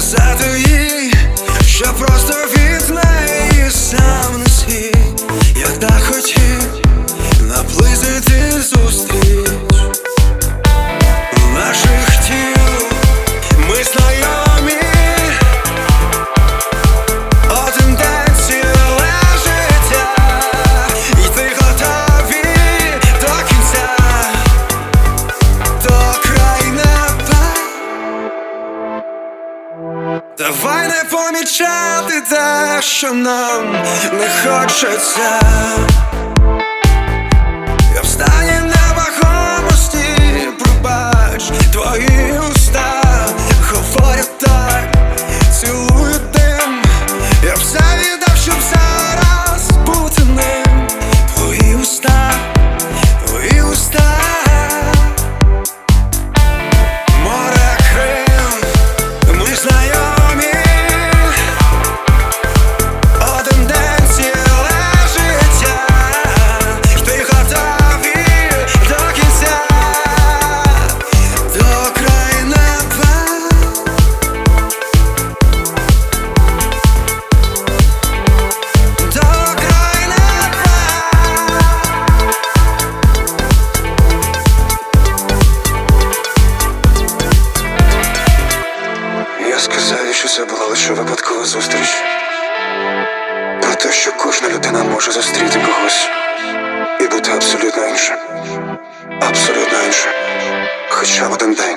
сказати їй, що просто від неї сам не сів, я так хотів наблизити зустріч. Давай не помічати те, що нам не хочеться. Це була лише випадкова зустріч. Про те, що кожна людина може зустріти когось і бути абсолютно іншим. Абсолютно іншим. Хоча б один день.